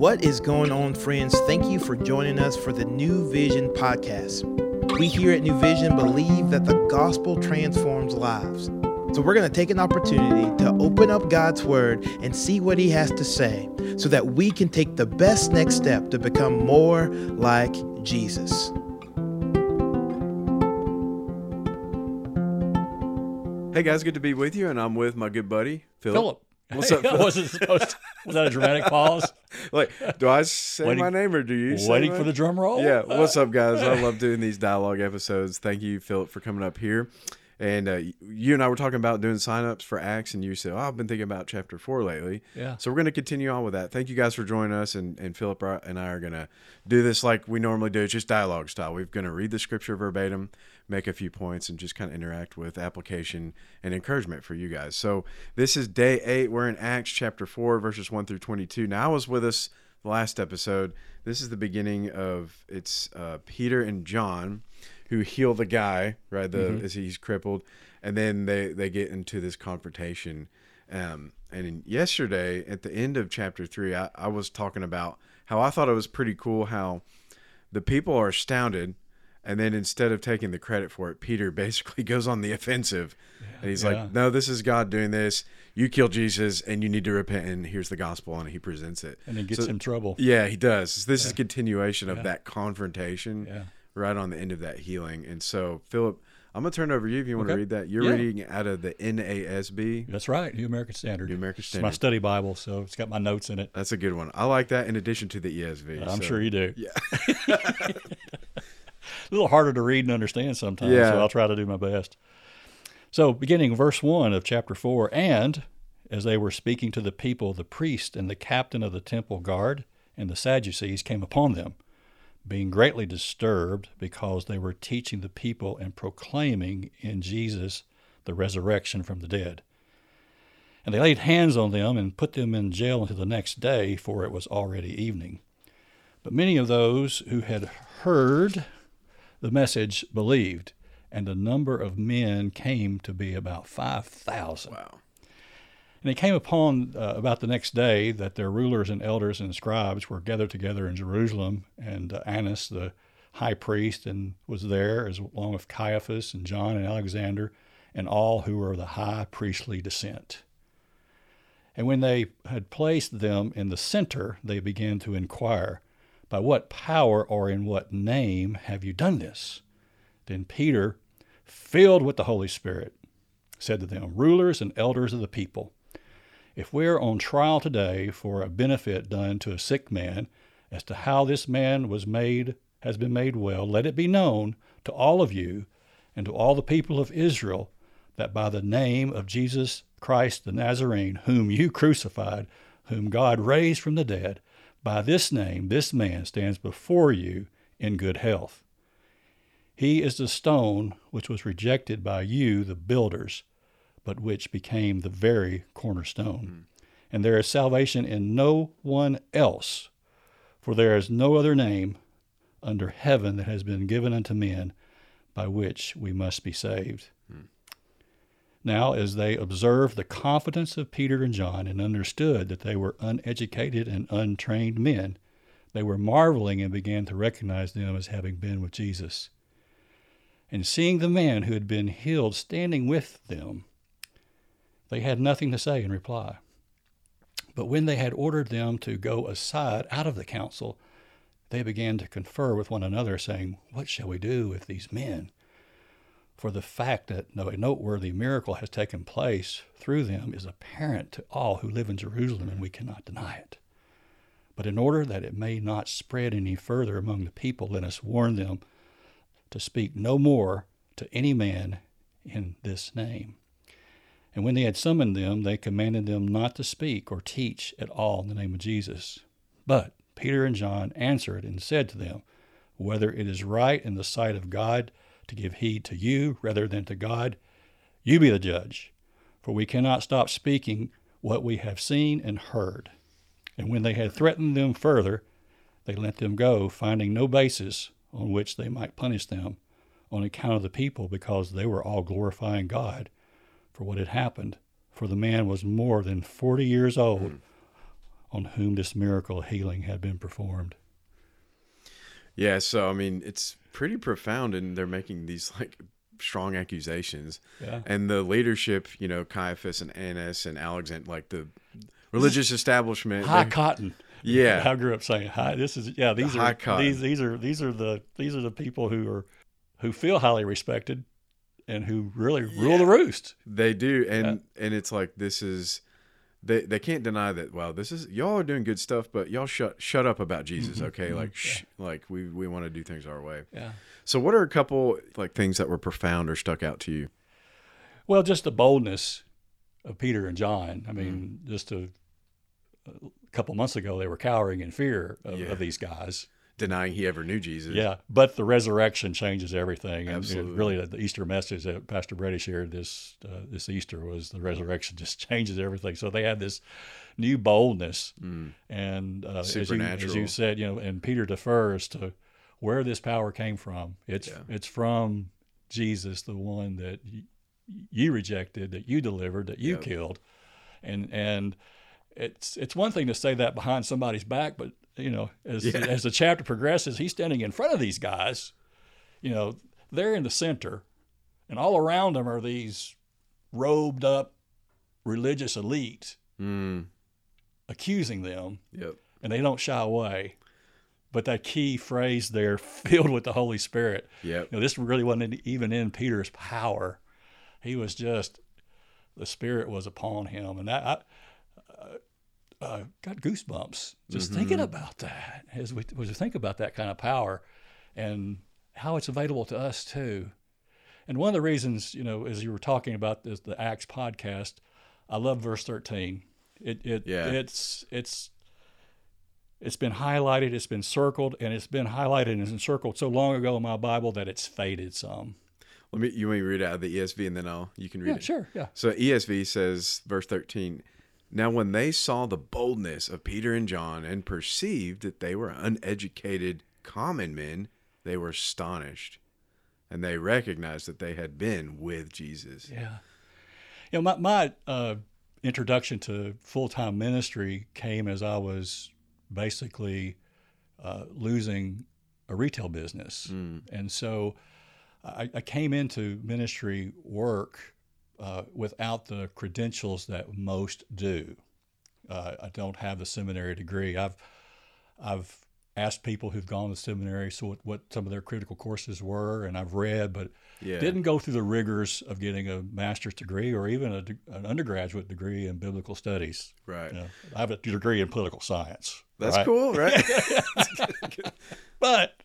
What is going on, friends? Thank you for joining us for the New Vision podcast. We here at New Vision believe that the gospel transforms lives. So we're going to take an opportunity to open up God's word and see what he has to say so that we can take the best next step to become more like Jesus. Hey guys, good to be with you, and I'm with my good buddy Philip. Philip. What's up, I wasn't supposed to. Was that a dramatic pause? Like, do I say Waiting- my name or do you? say Waiting for the drum roll? Yeah. What's up, guys? I love doing these dialogue episodes. Thank you, Philip, for coming up here. And uh, you and I were talking about doing signups for Acts, and you said, "Oh, I've been thinking about chapter four lately." Yeah. So we're going to continue on with that. Thank you guys for joining us, and and Philip and I are going to do this like we normally do, just dialogue style. We're going to read the scripture verbatim, make a few points, and just kind of interact with application and encouragement for you guys. So this is day eight. We're in Acts chapter four, verses one through twenty-two. Now, I was with us the last episode. This is the beginning of it's uh, Peter and John who heal the guy right the Mm-hmm. as he's crippled, and then they they get into this confrontation. Um, and yesterday at the end of chapter three, I, I was talking about how I thought it was pretty cool how the people are astounded. And then instead of taking the credit for it, Peter basically goes on the offensive. and he's Yeah. like, No, this is God doing this. You killed Jesus and you need to repent. And here's the gospel. And he presents it. And it gets So- him trouble. Yeah, he does. This is a continuation of that confrontation Yeah. Right on the end of that healing. And so, Philip, I'm going to turn it over to you if you want to read that. You're Yeah. reading out of the NASB. That's right. New American Standard. New American Standard. It's my study Bible, so it's got my notes in it. That's a good one. I like that in addition to the ESV. I'm so- sure you do. Yeah. a little harder to read and understand sometimes, Yeah. so I'll try to do my best. So, beginning verse 1 of chapter 4 And as they were speaking to the people, the priest and the captain of the temple guard and the Sadducees came upon them, being greatly disturbed because they were teaching the people and proclaiming in Jesus the resurrection from the dead. And they laid hands on them and put them in jail until the next day, for it was already evening. But many of those who had heard the message believed, and the number of men came to be about 5,000. Wow. And it came upon uh, about the next day that their rulers and elders and scribes were gathered together in Jerusalem, and uh, Annas, the high priest, and was there, as along with Caiaphas and John and Alexander, and all who were of the high priestly descent. And when they had placed them in the center, they began to inquire, By what power or in what name have you done this? Then Peter, filled with the Holy Spirit, said to them, Rulers and elders of the people, if we are on trial today for a benefit done to a sick man, as to how this man was made has been made well, let it be known to all of you and to all the people of Israel that by the name of Jesus Christ the Nazarene, whom you crucified, whom God raised from the dead, by this name this man stands before you in good health. He is the stone which was rejected by you, the builders, but which became the very cornerstone. Hmm. And there is salvation in no one else, for there is no other name under heaven that has been given unto men by which we must be saved. Hmm. Now, as they observed the confidence of Peter and John and understood that they were uneducated and untrained men, they were marveling and began to recognize them as having been with Jesus. And seeing the man who had been healed standing with them, they had nothing to say in reply. But when they had ordered them to go aside out of the council, they began to confer with one another, saying, What shall we do with these men? For the fact that a noteworthy miracle has taken place through them is apparent to all who live in Jerusalem, and we cannot deny it. But in order that it may not spread any further among the people, let us warn them to speak no more to any man in this name. And when they had summoned them, they commanded them not to speak or teach at all in the name of Jesus. But Peter and John answered and said to them, Whether it is right in the sight of God to give heed to you rather than to God, you be the judge. For we cannot stop speaking what we have seen and heard. And when they had threatened them further, they let them go, finding no basis on which they might punish them on account of the people, because they were all glorifying God for what had happened. For the man was more than forty years old hmm. on whom this miracle of healing had been performed. Yeah, so I mean, it's pretty profound, and they're making these like strong accusations. Yeah. And the leadership, you know, Caiaphas and Annas and Alexander, like the religious establishment. High cotton. yeah, I grew up saying hi. This is yeah. These high are cotton. these these are these are the these are the people who are who feel highly respected and who really rule the roost. they do, and uh, and it's like this is. They, they can't deny that. Wow, this is y'all are doing good stuff, but y'all shut shut up about Jesus, mm-hmm. okay? Mm-hmm. Like, shh, like we we want to do things our way. Yeah. So, what are a couple like things that were profound or stuck out to you? Well, just the boldness of Peter and John. I mean, mm-hmm. just a, a couple months ago, they were cowering in fear of, Yeah. of these guys. Denying he ever knew Jesus. Yeah, but the resurrection changes everything. And Absolutely. it really, the Easter message that Pastor Brady shared this uh, this Easter was the resurrection just changes everything. So they had this new boldness, and uh, as, you, as you said, you know, and Peter defers to where this power came from. It's Yeah. it's from Jesus, the one that you rejected, that you delivered, that you Yep. killed, and and it's it's one thing to say that behind somebody's back, but you know, as Yeah. as the chapter progresses, he's standing in front of these guys. You know, they're in the center, and all around them are these robed up religious elite Mm, accusing them, yep. and they don't shy away. But that key phrase there, filled with the Holy Spirit, Yep. you know, this really wasn't even in Peter's power. He was just, the Spirit was upon him. And that, I uh, uh, got goosebumps just thinking about that as we, as we think about that kind of power and how it's available to us too. And one of the reasons, you know, as you were talking about this, the Acts podcast, I love verse 13. It, it, Yeah. it's, it's, it's been highlighted, it's been circled, and it's been highlighted and encircled so long ago in my Bible that it's faded some. Let me. You want me to read out of the ESV, and then I'll. You can read Yeah, it. sure, yeah. So ESV says, verse 13, Now when they saw the boldness of Peter and John and perceived that they were uneducated common men, they were astonished. And they recognized that they had been with Jesus. Yeah. You know, my, my uh, introduction to full time ministry came as I was basically uh, losing a retail business. And so I, I came into ministry work uh, without the credentials that most do. Uh, I don't have the seminary degree. I've I've asked people who've gone to seminary so what, what some of their critical courses were, and I've read, but Yeah. didn't go through the rigors of getting a master's degree or even a, an undergraduate degree in biblical studies. Right. You know, I have a degree in political science. That's right? cool, right? But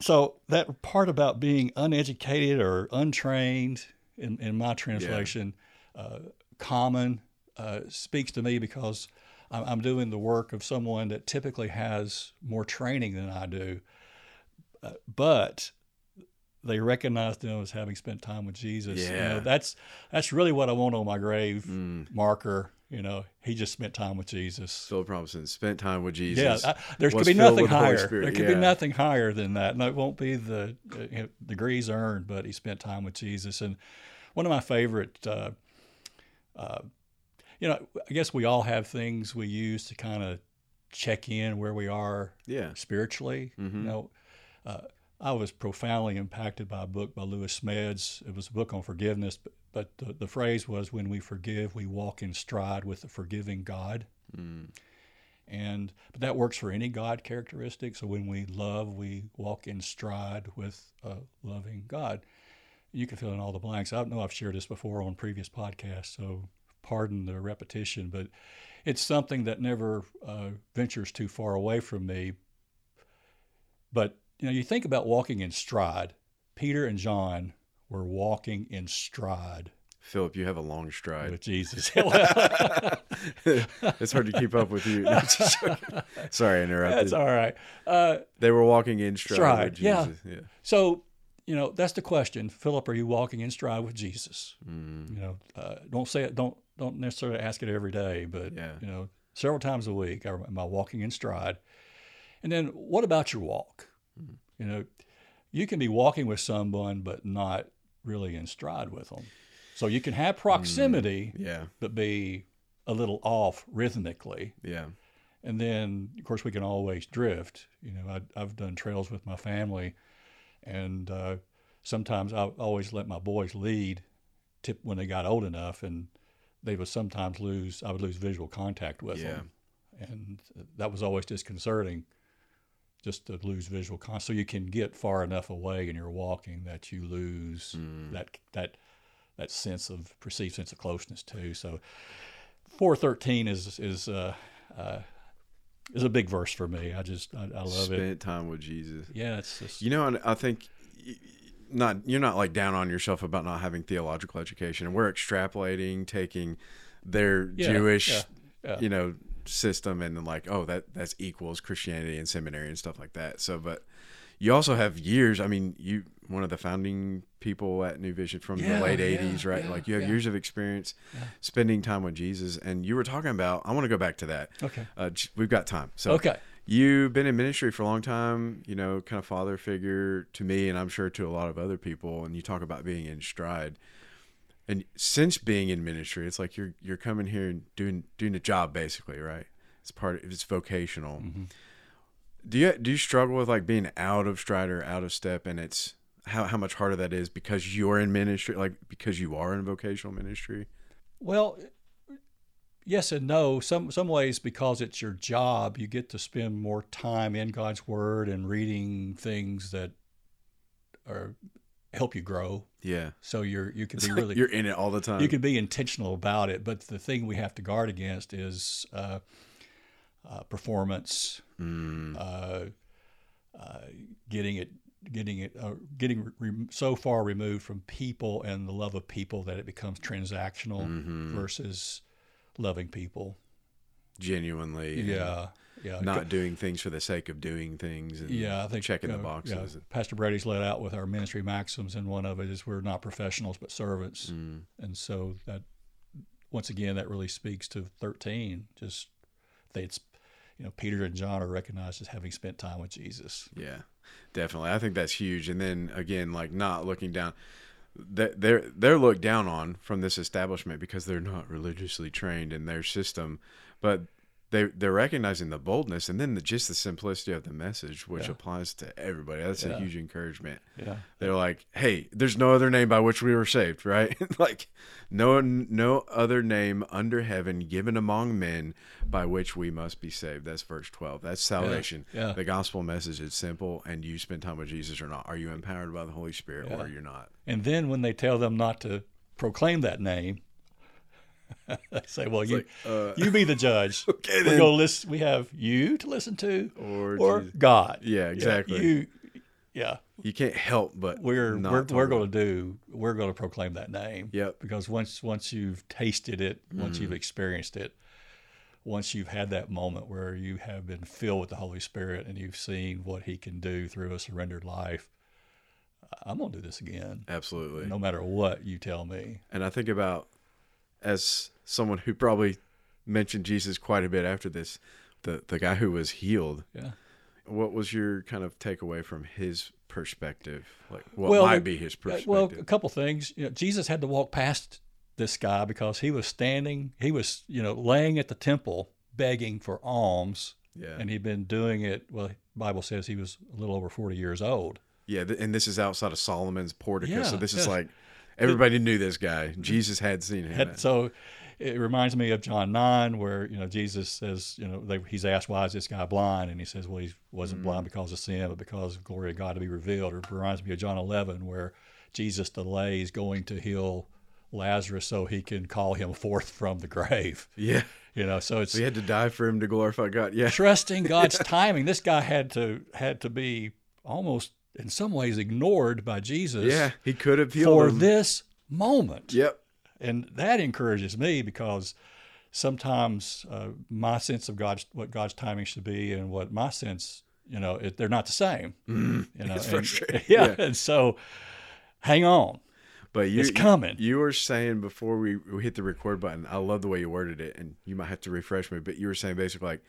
so that part about being uneducated or untrained, in, in my translation, uh, common, uh, speaks to me because I'm, I'm doing the work of someone that typically has more training than I do. Uh, but they recognize them as having spent time with Jesus. You know, Yeah. that's that's really what I want on my grave Mm. marker. You know, he just spent time with Jesus. Philip Robinson spent time with Jesus. Yeah, I, there could be nothing the higher. There could yeah. be nothing higher than that. No, it won't be the uh, you know, degrees earned, but he spent time with Jesus. And one of my favorite, uh, uh, you know, I guess we all have things we use to kind of check in where we are Yeah. spiritually. Mhm. You know, uh, I was profoundly impacted by a book by Lewis Smedes. It was a book on forgiveness, but, but the, the phrase was, "When we forgive, we walk in stride with the forgiving God." Mm. And but that works for any God characteristic. So when we love, we walk in stride with a loving God. You can fill in all the blanks. I know I've shared this before on previous podcasts, so pardon the repetition, but it's something that never uh, ventures too far away from me. But you know, you think about walking in stride. Peter and John were walking in stride Philip, you have a long stride. with Jesus. it's hard to keep up with you. No. Sorry, I interrupted. That's all right. Uh, They were walking in stride, Stride, with yeah. Jesus. Yeah. So, you know, that's the question. Philip, are you walking in stride with Jesus? Mm. You know, uh, don't say it. Don't don't necessarily ask it every day, but Yeah. you know, several times a week. Am I walking in stride? And then, what about your walk? Mm. You know, you can be walking with someone, but not really in stride with them. So you can have proximity, Yeah. but be a little off rhythmically. Yeah. And then, of course, we can always drift. You know, I, I've done trails with my family, and uh, sometimes I always let my boys lead, tip when they got old enough, and they would sometimes lose. I would lose visual contact with Yeah. them, and that was always disconcerting. Just to lose visual contact, so you can get far enough away and you're walking that you lose that that that sense of perceived sense of closeness too. So, four thirteen is is uh, uh, is a big verse for me. I just I, I love Spent it. Spent time with Jesus. Yeah, it's just You know, I think not you're not like down on yourself about not having theological education, and we're extrapolating, taking their Yeah, Jewish, yeah, yeah. you know, system, and then like, oh, that that's equals Christianity and seminary and stuff like that. So, but you also have years. I mean, you one of the founding people at New Vision from Yeah, the late yeah, '80s, right? yeah, like you have yeah. years of experience spending time with Jesus, and you were talking about. I want to go back to that. Okay. uh, we've got time. So Okay. You've been in ministry for a long time, you know, kind of father figure to me, and I'm sure to a lot of other people. And you talk about being in stride, and since being in ministry, it's like you're you're coming here and doing doing a job basically, right? It's part. Of, it's vocational. Mm-hmm. Do you do you struggle with like being out of stride or out of step, and it's how how much harder that is because you're in ministry, like because you are in vocational ministry? Well, yes and no. Some some ways because it's your job, you get to spend more time in God's Word and reading things that are help you grow. Yeah, So you're you can it's be like really you're in it all the time. you can be intentional about it. But the thing we have to guard against is uh, uh, performance, Mm, uh, uh, getting it getting it uh, getting re- so far removed from people and the love of people that it becomes transactional mhm. versus loving people. genuinely. and Yeah, not doing things for the sake of doing things and yeah, I think checking the uh, boxes. yeah, Pastor Brady's let out with our ministry maxims, and one of it is we're not professionals but servants, Mm, and so that once again that really speaks to thirteen. Just they, it's you know Peter and John are recognized as having spent time with Jesus. yeah, definitely. I think that's huge. And then again, like not looking down. They're they're looked down on from this establishment because they're not religiously trained in their system, but they they're recognizing the boldness and then the, just the simplicity of the message, which Yeah. applies to everybody. That's a huge encouragement. Yeah, They're like, "Hey, there's no other name by which we were saved, right? like, no, no other name under heaven given among men by which we must be saved." That's verse twelve. That's salvation. yeah. The gospel message is simple, and you spend time with Jesus or not. Are you empowered by the Holy Spirit or you're not? and then when they tell them not to proclaim that name. They say, "Well, you like, uh, you be the judge. Okay, we go listen. We have you to listen to, Or or God. Yeah, exactly. you, yeah. You can't help but We're not we're, we're going to do. We're going to proclaim that name. Yep. Because once once you've tasted it, once Mm. you've experienced it, once you've had that moment where you have been filled with the Holy Spirit and you've seen what He can do through a surrendered life, I'm going to do this again, Absolutely. no matter what you tell me. And I think about as someone who probably mentioned Jesus quite a bit after this, the the guy who was healed. Yeah. What was your kind of takeaway from his perspective? Like what Well, might be his perspective? Well, a couple things. You know, Jesus had to walk past this guy because he was standing, he was, you know, laying at the temple begging for alms, yeah. and he'd been doing it. Well, the Bible says he was a little over 40 years old. yeah, and this is outside of Solomon's portico, so Yeah, this is like everybody knew this guy. Jesus had seen him. Had, so it reminds me of John 9, where, you know, Jesus says, you know, they, he's asked, why is this guy blind? And he says, well, he wasn't Mm. blind because of sin, but because of glory of God to be revealed. Or it reminds me of John 11, where Jesus delays going to heal Lazarus so he can call him forth from the grave. yeah, You know, so it's we had to die for him to glorify God. Yeah, trusting God's timing. This guy had to had to be almost in some ways ignored by Jesus yeah, he could have healed for this moment. Yep. And that encourages me because sometimes uh, my sense of God's what God's timing should be and what my sense, you know, it, they're not the same. you know, it's and- frustrating. Yeah, Yeah. and so hang on. But you, It's coming. You were saying before we, we hit the record button, I love the way you worded it, and you might have to refresh me. But you were saying basically like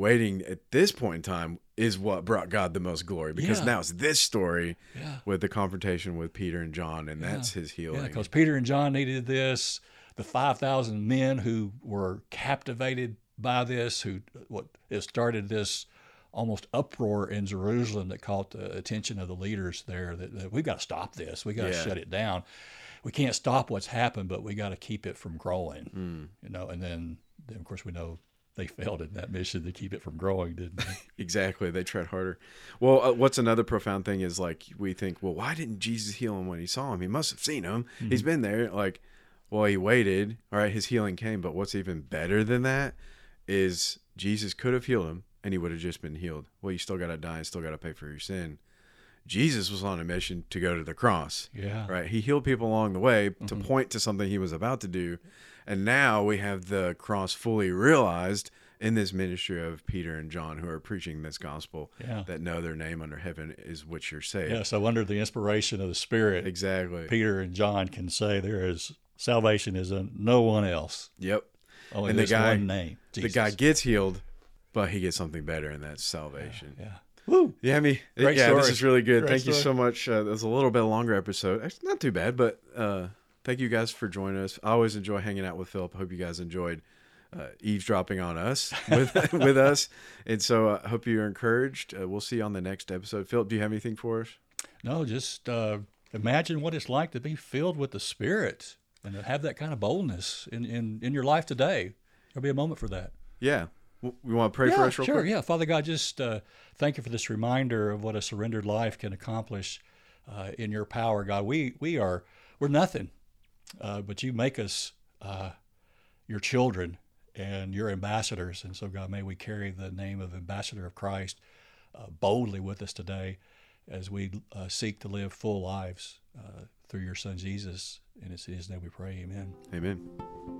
waiting at this point in time is what brought God the most glory because Yeah. now it's this story Yeah. with the confrontation with Peter and John, and that's his healing. because Peter and John needed this. the 5,000 men who were captivated by this, who what it started this almost uproar in Jerusalem that caught the attention of the leaders there that, that we've got to stop this. we've got to Yeah. shut it down. We can't stop what's happened, but we got to keep it from growing. Hmm. You know, and then, then of course we know they failed in that mission to keep it from growing, didn't they? Exactly. They tried harder. Well, uh, what's another profound thing is like we think, well, why didn't Jesus heal him when he saw him? He must have seen him. He's been there. Like, well, he waited. All right, his healing came. But what's even better than that is Jesus could have healed him and he would have just been healed. Well, you still got to die and still got to pay for your sin. Jesus was on a mission to go to the cross. Yeah. Right. He healed people along the way to point to something he was about to do. And now we have the cross fully realized in this ministry of Peter and John who are preaching this gospel Yeah. that know their name under heaven is what you're saying. Yeah. So under the inspiration of the Spirit, Exactly. Peter and John can say there is salvation is in no one else, Yep. only And the this guy- one name. Jesus. The guy gets healed, but he gets something better, and that's salvation. Yeah. Woo. Yeah, I mean, Great yeah, story. this is really good. Great thank you so much. Uh, it was a little bit longer episode. It's not too bad, but uh, thank you guys for joining us. I always enjoy hanging out with Philip. Hope you guys enjoyed uh, eavesdropping on us with with us, and so I uh, hope you're encouraged. Uh, we'll see you on the next episode. Philip, do you have anything for us? No, just uh, imagine what it's like to be filled with the Spirit and to have that kind of boldness in, in, in your life today. There'll be a moment for that. Yeah, we want to pray yeah, for us real sure. quick. Yeah, Father God, just uh, thank you for this reminder of what a surrendered life can accomplish uh, in your power, God. We we are we're nothing, uh, but you make us uh, your children and your ambassadors, and so God, may we carry the name of ambassador of Christ uh, boldly with us today as we uh, seek to live full lives uh, through your Son Jesus. And it's in His name we pray. Amen. Amen.